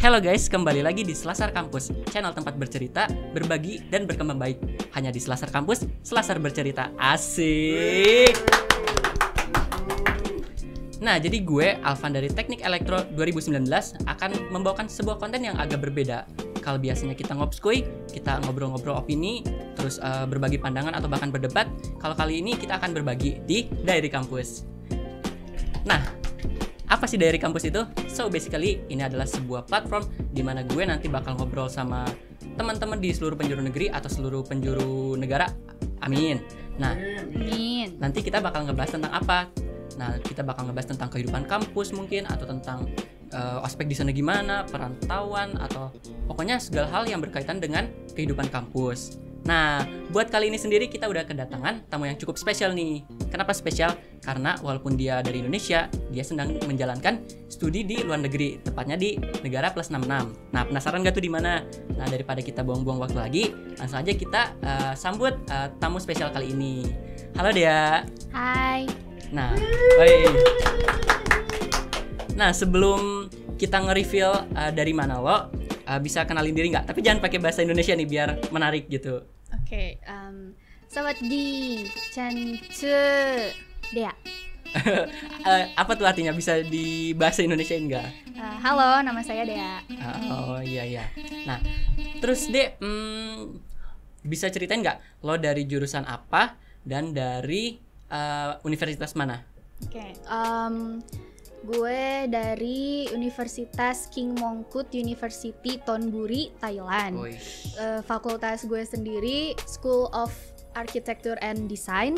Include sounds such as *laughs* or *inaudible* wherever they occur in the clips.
Halo guys, kembali lagi di Selasar Kampus, channel tempat bercerita, berbagi, dan berkembang baik. Hanya di Selasar Kampus, Selasar bercerita. Asik! Nah, jadi gue, Alvan dari Teknik Elektro 2019, akan membawakan sebuah konten yang agak berbeda. Kalau biasanya kita ngobskoy, kita ngobrol-ngobrol opini, terus eh, berbagi pandangan atau bahkan berdebat, kalau kali ini kita akan berbagi di Diary Kampus. Nah, apa sih dari kampus itu? So basically ini adalah sebuah platform di mana gue nanti bakal ngobrol sama teman-teman di seluruh penjuru negeri atau seluruh penjuru negara. Amin. Nah, Amin. nanti kita bakal ngebahas tentang apa? Nah, kita bakal ngebahas tentang kehidupan kampus mungkin atau tentang eh, ospek di sana gimana, perantauan atau pokoknya segala hal yang berkaitan dengan kehidupan kampus. Nah, buat kali ini sendiri kita udah kedatangan tamu yang cukup spesial nih. Kenapa spesial? Karena walaupun dia dari Indonesia, dia sedang menjalankan studi di luar negeri, tepatnya di negara plus 66. Nah, penasaran gak tuh di mana? Nah, daripada kita buang-buang waktu lagi, langsung aja kita eh, sambut eh, tamu spesial kali ini. Halo Dea. Hai. Nah, baik. Nah, sebelum kita nge-reveal uh, dari mana lo, uh, bisa kenalin diri nggak? Tapi jangan pakai bahasa Indonesia nih biar menarik gitu. Oke, um, selamat di Chancu Dea. *laughs* Eh, apa tuh artinya? Bisa di bahasa Indonesia nggak? Uh, halo, nama saya Dea. Oh iya iya. Nah, terus deh, hmm, bisa ceritain nggak lo dari jurusan apa dan dari uh, universitas mana? Oke, um, gue dari Universitas King Mongkut University Thonburi, Thailand. Uh, fakultas gue sendiri School of Architecture and Design.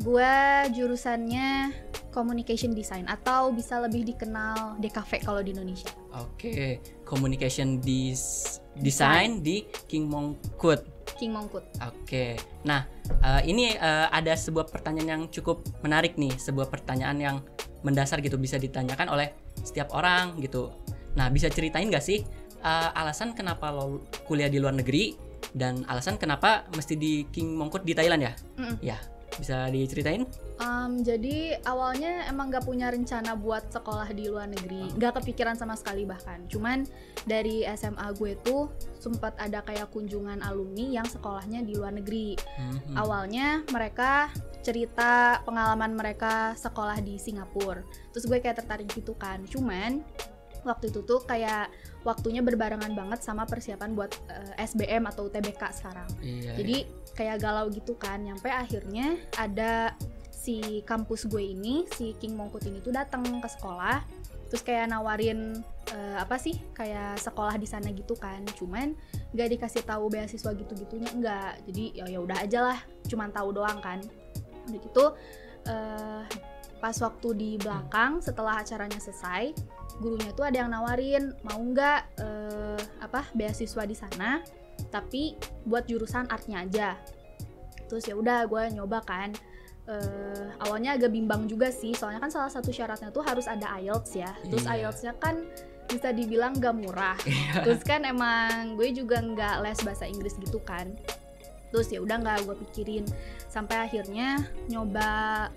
Gue jurusannya Communication Design atau bisa lebih dikenal DKV kalau di Indonesia. Oke, communication dis design di King Mongkut. King Mongkut. Oke, nah eh, ini eh, ada sebuah pertanyaan yang cukup menarik nih, sebuah pertanyaan yang mendasar gitu bisa ditanyakan oleh setiap orang gitu. Nah bisa ceritain gak sih eh, alasan kenapa lo kuliah di luar negeri dan alasan kenapa mesti di King Mongkut di Thailand ya? Mm-mm. Ya bisa diceritain? Um, jadi awalnya emang gak punya rencana buat sekolah di luar negeri, gak kepikiran sama sekali bahkan. Cuman dari SMA gue tuh sempat ada kayak kunjungan alumni yang sekolahnya di luar negeri. Mhm. Awalnya mereka cerita pengalaman mereka sekolah di Singapura. Terus gue kayak tertarik gitu kan. Cuman waktu itu tuh kayak waktunya berbarengan banget sama persiapan buat eh, SBM atau UTBK sekarang. Iya, Jadi kayak galau gitu kan. Nyampe akhirnya ada si kampus gue ini, si King Mongkut ini tuh datang ke sekolah. Terus kayak nawarin eh, apa sih? Kayak sekolah di sana gitu kan. Cuman nggak dikasih tahu beasiswa gitu-gitunya enggak. Jadi ya ya udah aja lah, cuman tahu doang kan. Udah gitu eh, pas waktu di belakang setelah acaranya selesai, gurunya tuh ada yang nawarin mau nggak eh, apa beasiswa di sana tapi buat jurusan artnya aja. Terus ya udah gue nyoba kan. Eh, awalnya agak bimbang juga sih soalnya kan salah satu syaratnya tuh harus ada IELTS ya. Terus Iya. IELTS-nya kan bisa dibilang gak murah. *laughs* Terus kan emang gue juga nggak les bahasa Inggris gitu kan. Terus ya udah nggak gue pikirin. Sampai akhirnya nyoba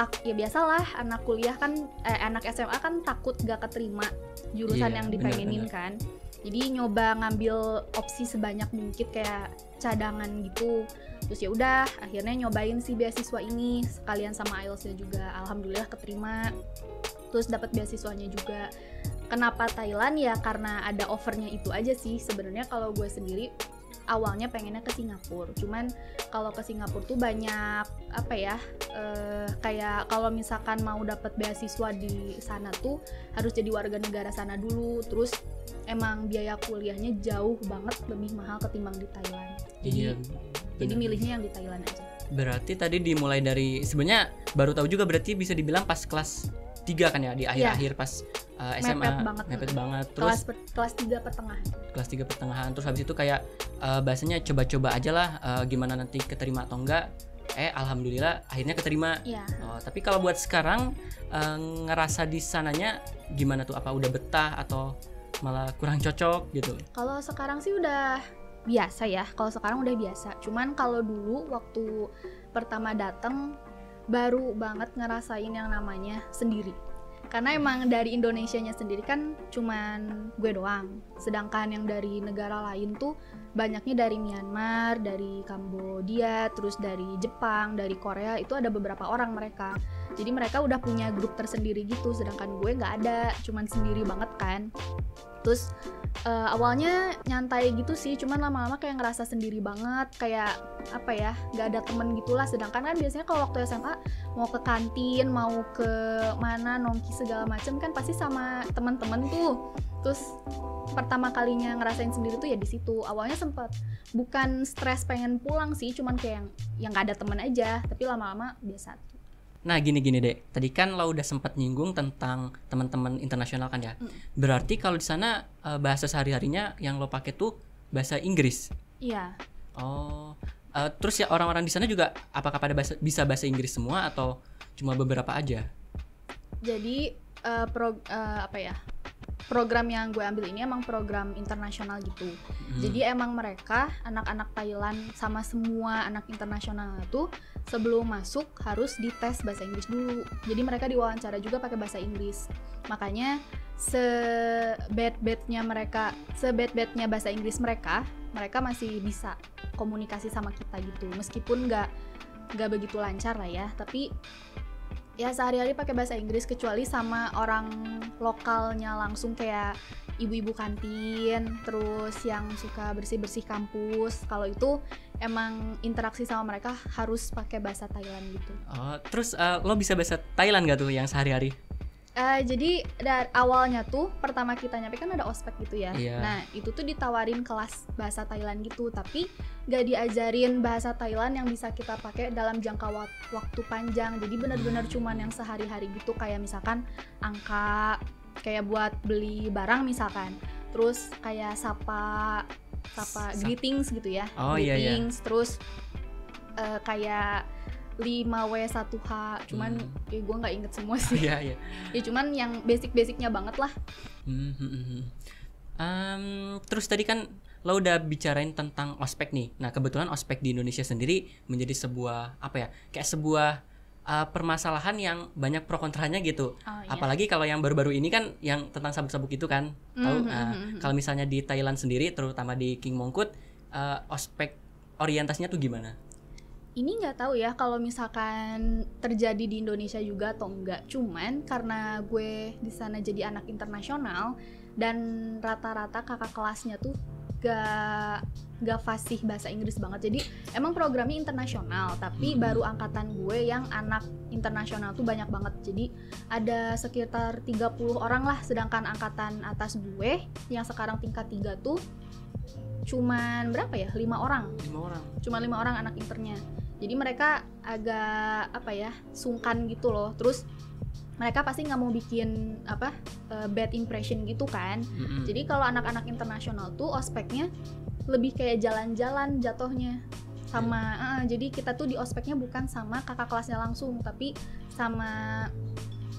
tak ya biasalah anak kuliah kan eh, anak SMA kan takut gak keterima jurusan Iya, yang dipengenin kan. Jadi nyoba ngambil opsi sebanyak mungkin kayak cadangan gitu. Terus ya udah akhirnya nyobain si beasiswa ini sekalian sama IELTS-nya juga. Alhamdulillah keterima. Terus dapat beasiswanya juga. Kenapa Thailand? Ya karena ada offernya itu aja sih sebenarnya kalau gue sendiri awalnya pengennya ke Singapura. Cuman kalau ke Singapura tuh banyak apa ya eh, kayak kalau misalkan mau dapat beasiswa di sana tuh harus jadi warga negara sana dulu. Terus emang biaya kuliahnya jauh banget lebih mahal ketimbang di Thailand. Jadi Iya, jadi milihnya yang di Thailand aja. Berarti tadi dimulai dari sebenarnya baru tahu juga berarti bisa dibilang pas kelas 3 kan ya di akhir-akhir pas uh, SMA Mepet banget. mepet banget. Terus kelas per- kelas 3 pertengahan. Kelas 3 pertengahan. Terus habis itu kayak uh, bahasanya coba-coba aja lah uh, gimana nanti keterima atau enggak. Eh alhamdulillah akhirnya keterima. Iya. oh, tapi kalau buat sekarang uh, ngerasa di sananya gimana tuh? Apa udah betah atau malah kurang cocok gitu? Kalau sekarang sih udah biasa ya. Kalau sekarang udah biasa. Cuman kalau dulu waktu pertama datang baru banget ngerasain yang namanya sendiri. karena emang dari Indonesianya sendiri kan cuman gue doang sedangkan yang dari negara lain tuh banyaknya dari Myanmar dari Kambodia terus dari Jepang dari Korea itu ada beberapa orang mereka jadi mereka udah punya grup tersendiri gitu sedangkan gue nggak ada cuman sendiri banget kan. Terus uh, awalnya nyantai gitu sih cuman lama-lama kayak ngerasa sendiri banget kayak apa ya nggak ada temen gitulah. Sedangkan kan biasanya kalau waktu SMA mau ke kantin mau ke mana nongki segala macem kan pasti sama temen-temen tuh. Terus pertama kalinya ngerasain sendiri tuh ya di situ. Awalnya sempet bukan stres pengen pulang sih cuman kayak yang yang gak ada temen aja. Tapi lama-lama biasa Nah gini-gini deh, tadi kan lo udah sempat nyinggung tentang teman-teman internasional kan ya. Mm. Berarti kalau di sana uh, bahasa sehari-harinya yang lo pakai tuh bahasa Inggris. iya Oh, uh, terus ya orang-orang di sana juga apakah pada bahasa, bisa bahasa Inggris semua atau cuma beberapa aja? jadi eh, pro eh, apa ya program yang gue ambil ini emang program internasional gitu. Hmm. jadi emang mereka anak-anak Thailand sama semua anak internasional itu sebelum masuk harus dites bahasa Inggris dulu. Jadi mereka diwawancara juga pakai bahasa Inggris. Makanya se bad badnya mereka se bad badnya bahasa Inggris mereka mereka masih bisa komunikasi sama kita gitu. Meskipun nggak nggak begitu lancar lah ya. Tapi ya sehari-hari pakai bahasa Inggris kecuali sama orang lokalnya langsung kayak ibu-ibu kantin terus yang suka bersih-bersih kampus kalau itu emang interaksi sama mereka harus pakai bahasa Thailand gitu Oh, terus uh, lo bisa bahasa Thailand gak tuh yang sehari-hari? Eh, jadi dari awalnya tuh pertama kita nyampe kan ada ospek gitu ya. Iya. Nah itu tuh ditawarin kelas bahasa Thailand gitu, tapi gak diajarin bahasa Thailand yang bisa kita pakai dalam jangka wak- waktu panjang. Jadi benar-benar cuman yang sehari-hari gitu kayak misalkan angka kayak buat beli barang misalkan. Terus kayak sapa sapa Sap- greetings gitu ya. Oh, iya, iya. greetings terus eh, kayak 5W1H cuman Hmm. ya gue nggak inget semua sih Iya, iya. *laughs* ya cuman yang basic-basicnya banget lah Hmm, hmm, hmm, hmm. Em, terus tadi kan lo udah bicarain tentang ospek nih. Nah kebetulan ospek di Indonesia sendiri menjadi sebuah apa ya? Kayak sebuah uh, permasalahan yang banyak pro kontranya gitu. Oh, Apalagi kalau yang baru-baru ini kan yang tentang sabuk-sabuk itu kan. Tahu? Nah, mhm, mhm. kalau misalnya di Thailand sendiri, terutama di King Mongkut, uh, ospek orientasinya tuh gimana? Ini nggak tahu ya kalau misalkan terjadi di Indonesia juga atau enggak cuman karena gue di sana jadi anak internasional dan rata-rata kakak kelasnya tuh gak gak fasih bahasa Inggris banget. Jadi emang programnya internasional tapi Hmm. baru angkatan gue yang anak internasional tuh banyak banget. Jadi ada sekitar 30 orang lah sedangkan angkatan atas gue yang sekarang tingkat 3 tuh cuman berapa ya? Lima orang. Lima orang. cuma lima orang anak internya jadi mereka agak apa ya sungkan gitu loh. Terus mereka pasti nggak mau bikin apa eh, bad impression gitu kan. Mm-mm. jadi kalau anak-anak internasional tuh ospeknya lebih kayak jalan-jalan jatuhnya sama eh, jadi kita tuh di ospeknya bukan sama kakak kelasnya langsung tapi sama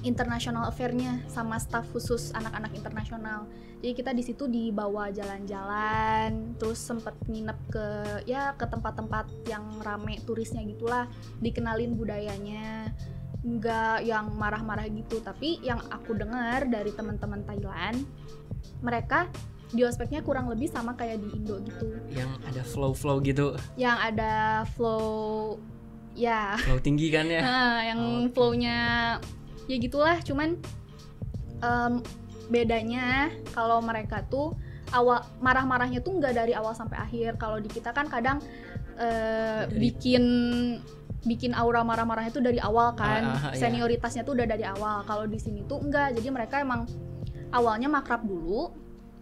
international affair-nya sama staff khusus anak-anak internasional. Jadi kita di situ dibawa jalan-jalan terus sempet nginep ke ya ke tempat-tempat yang rame turisnya gitulah dikenalin budayanya. Nggak yang marah-marah gitu tapi yang aku dengar dari teman-teman Thailand mereka di ospeknya kurang lebih sama kayak di Indo gitu. Yang ada flow-flow gitu, yang ada flow ya. Flow tinggi kan ya? *laughs* Nah, yang Oke. flow-nya ya gitulah, cuman em, bedanya kalau mereka tuh awal marah-marahnya tuh nggak dari awal sampai akhir. Kalau di kita kan kadang eh, Dari- bikin bikin aura marah-marahnya tuh dari awal kan. Ah, ah, ah, iya. Senioritasnya tuh udah dari awal. Kalau di sini tuh enggak. Jadi mereka emang awalnya makrab dulu,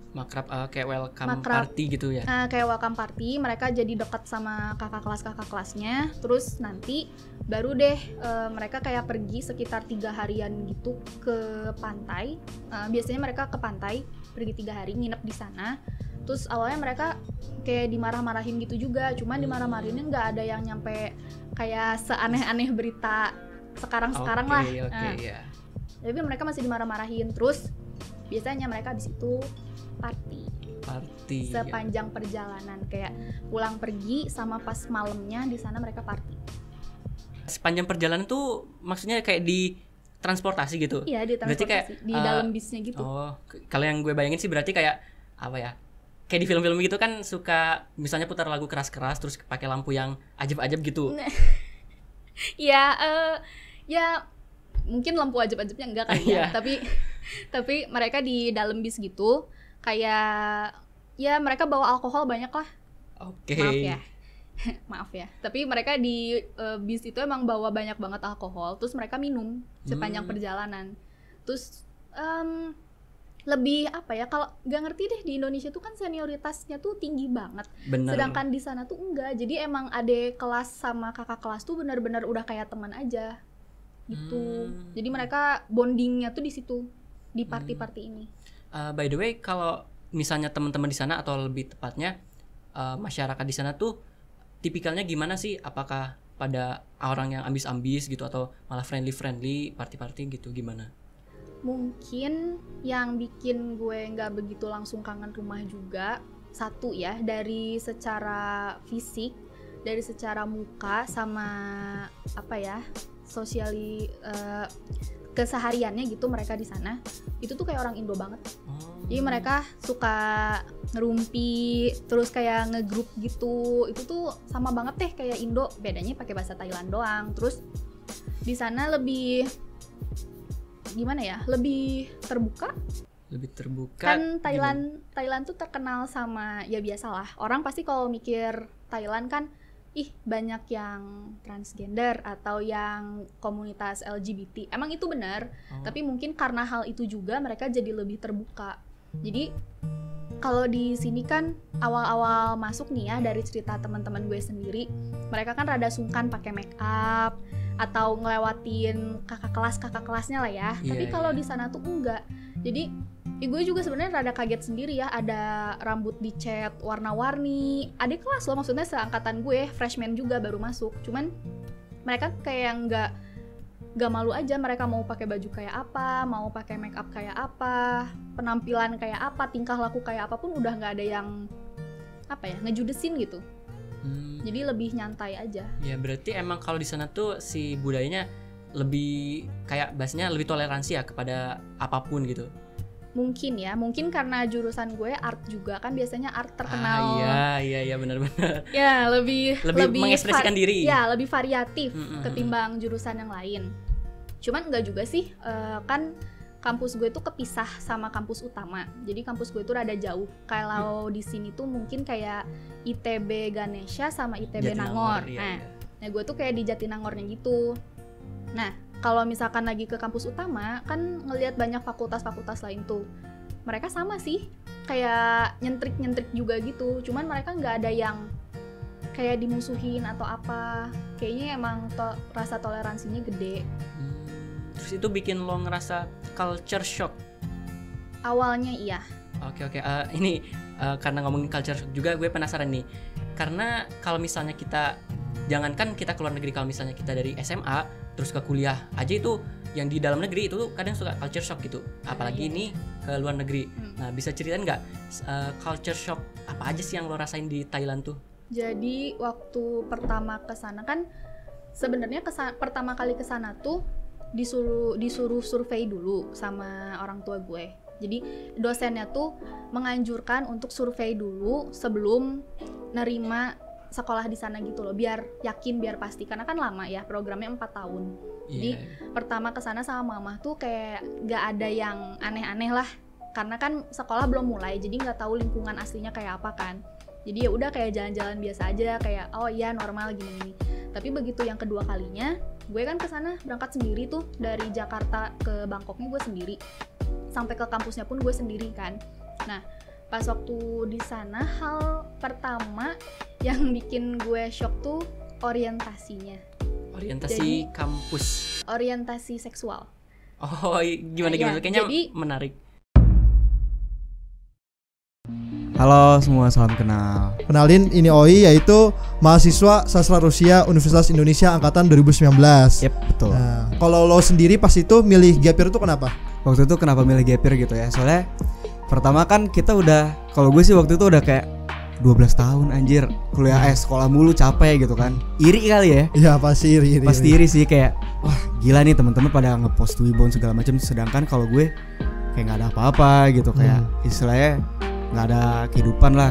Makrab uh, kayak welcome Makrab. party gitu ya? Nah, kayak welcome party, mereka jadi dekat sama kakak kelas kakak kelasnya. Terus nanti baru deh eh, mereka kayak pergi sekitar tiga harian gitu ke pantai. Eh, biasanya mereka ke pantai pergi tiga hari nginep di sana. Terus awalnya mereka kayak dimarah-marahin gitu juga. Cuman dimarah-marahinnya nggak ada yang nyampe kayak seaneh-aneh berita sekarang-sekarang Oke, lah. Oke, Nah, ya. tapi mereka masih dimarah-marahin. Terus biasanya mereka habis itu party Party. ya. sepanjang perjalanan kayak pulang pergi sama pas malamnya di sana mereka party Sepanjang perjalanan tuh maksudnya kayak di transportasi gitu. Iya di Berarti kayak, transportasi di uh, dalam bisnya gitu. Oh, kalau yang gue bayangin sih berarti kayak apa ya? Kayak di film-film gitu kan suka misalnya putar lagu keras-keras terus pakai lampu yang ajib-ajib gitu. Iya, *laughs* eh, ya mungkin lampu ajab-ajabnya enggak kan Iya. ya, tapi tapi mereka di dalam bis gitu kayak ya mereka bawa alkohol banyak lah. Oke. Maaf ya. *laughs* Maaf ya. Tapi mereka di eh, bis itu emang bawa banyak banget alkohol, terus mereka minum sepanjang Hmm. perjalanan. Terus em, lebih apa ya kalau nggak ngerti deh di Indonesia tuh kan senioritasnya tuh tinggi banget Bener. sedangkan di sana tuh enggak jadi emang adek kelas sama kakak kelas tuh benar-benar udah kayak teman aja gitu Hmm. jadi mereka bondingnya tuh di situ di party-party ini Uh, by the way, kalau misalnya teman-teman di sana atau lebih tepatnya uh, masyarakat di sana tuh tipikalnya gimana sih? Apakah pada orang yang ambis-ambis gitu atau malah friendly-friendly, party-party gitu gimana? mungkin yang bikin gue nggak begitu langsung kangen rumah juga satu ya dari secara fisik dari secara muka sama apa ya sosiali eh, kesehariannya gitu mereka di sana itu tuh kayak orang Indo banget Oh. Jadi mereka suka ngerumpi, terus kayak ngegrup gitu. Itu tuh sama banget deh kayak Indo, bedanya pakai bahasa Thailand doang. Terus di sana lebih gimana ya? Lebih terbuka. lebih terbuka. kan Thailand Thailand tuh terkenal sama ya biasalah. Orang pasti kalau mikir Thailand kan ih banyak yang transgender atau yang komunitas LGBT. Emang itu benar, Oh. tapi mungkin karena hal itu juga mereka jadi lebih terbuka. Jadi kalau di sini kan awal-awal masuk nih ya dari cerita teman-teman gue sendiri, mereka kan rada sungkan pakai make up atau ngelewatin kakak kelas kakak kelasnya lah ya. Iya, Tapi kalau iya. di sana tuh enggak. Jadi ya gue juga sebenarnya rada kaget sendiri ya ada rambut dicat warna-warni. Adik kelas loh maksudnya seangkatan gue, freshman juga baru masuk. Cuman mereka kayak nggak nggak malu aja mereka mau pakai baju kayak apa, mau pakai make up kayak apa, penampilan kayak apa, tingkah laku kayak apa pun udah nggak ada yang apa ya ngejudesin gitu. Hmm, Jadi lebih nyantai aja. ya berarti emang kalau di sana tuh si budayanya lebih kayak bahasanya lebih toleransi ya kepada apa pun gitu. Mungkin ya, mungkin karena jurusan gue art juga kan biasanya art terkenal. Ah, iya iya iya benar-benar. Ya lebih Lebih, mengekspresikan var- diri. Ya lebih variatif Mm, mm, mm. ketimbang jurusan yang lain. Cuman enggak juga sih, eh, kan kampus gue tuh kepisah sama kampus utama. Jadi kampus gue tuh rada jauh. Kalau di sini tuh mungkin kayak ITB Ganesha sama ITB Nangor. iya, nah, iya. nah gue tuh kayak di Jatinangornya gitu. Nah, kalau misalkan lagi ke kampus utama, kan ngelihat banyak fakultas-fakultas lain tuh. Mereka sama sih, kayak nyentrik-nyentrik juga gitu. Cuman mereka nggak ada yang kayak dimusuhin atau apa. Kayaknya emang to- rasa toleransinya gede. Hmm, Terus itu bikin lo ngerasa culture shock. Awalnya iya. Oke oke. Eh, ini eh, karena ngomongin culture shock juga, gue penasaran nih. Karena kalau misalnya kita jangankan kita keluar negeri, kalau misalnya kita dari SMA terus ke kuliah aja itu yang di dalam negeri itu tuh kadang suka culture shock gitu. Apalagi iya. ini ke luar negeri. Hmm. Nah bisa ceritain nggak eh, culture shock apa aja sih yang lo rasain di Thailand tuh? Jadi waktu pertama ke sana kan sebenarnya pertama kali ke sana tuh disuruh disuruh survei dulu sama orang tua gue. Jadi dosennya tuh menganjurkan untuk survei dulu sebelum nerima sekolah di sana gitu loh, biar yakin, biar pasti karena kan lama ya programnya 4 tahun. Jadi, Iya. Pertama ke sana sama mama tuh kayak gak ada yang aneh-aneh lah, karena kan sekolah belum mulai, jadi nggak tahu lingkungan aslinya kayak apa kan. Jadi ya udah kayak jalan-jalan biasa aja, kayak oh iya normal gini-gini. Tapi begitu yang kedua kalinya, gue kan ke sana berangkat sendiri tuh dari Jakarta ke Bangkoknya gue sendiri, sampai ke kampusnya pun gue sendiri kan. Nah pas waktu di sana hal pertama yang bikin gue shock tuh orientasinya, orientasi jadi- kampus. orientasi seksual. Oh gimana gimana? Kayaknya jadi- menarik. Halo semua, salam kenal. Kenalin, ini Oi yaitu mahasiswa sastra Rusia Universitas Indonesia angkatan 2019. Yep, betul. Nah, kalau lo sendiri pas itu milih gap year itu kenapa? Waktu itu kenapa milih gap year gitu ya? Soalnya pertama kan kita udah kalau gue sih waktu itu udah kayak 12 tahun anjir. Kuliah eh sekolah mulu capek gitu kan. Iri kali ya. Iya pasti iri iri. pasti iri. sih kayak wah gila nih teman-teman pada ngepost Wibown segala macam sedangkan kalau gue kayak nggak ada apa-apa gitu. Kayak istilahnya nggak ada kehidupan lah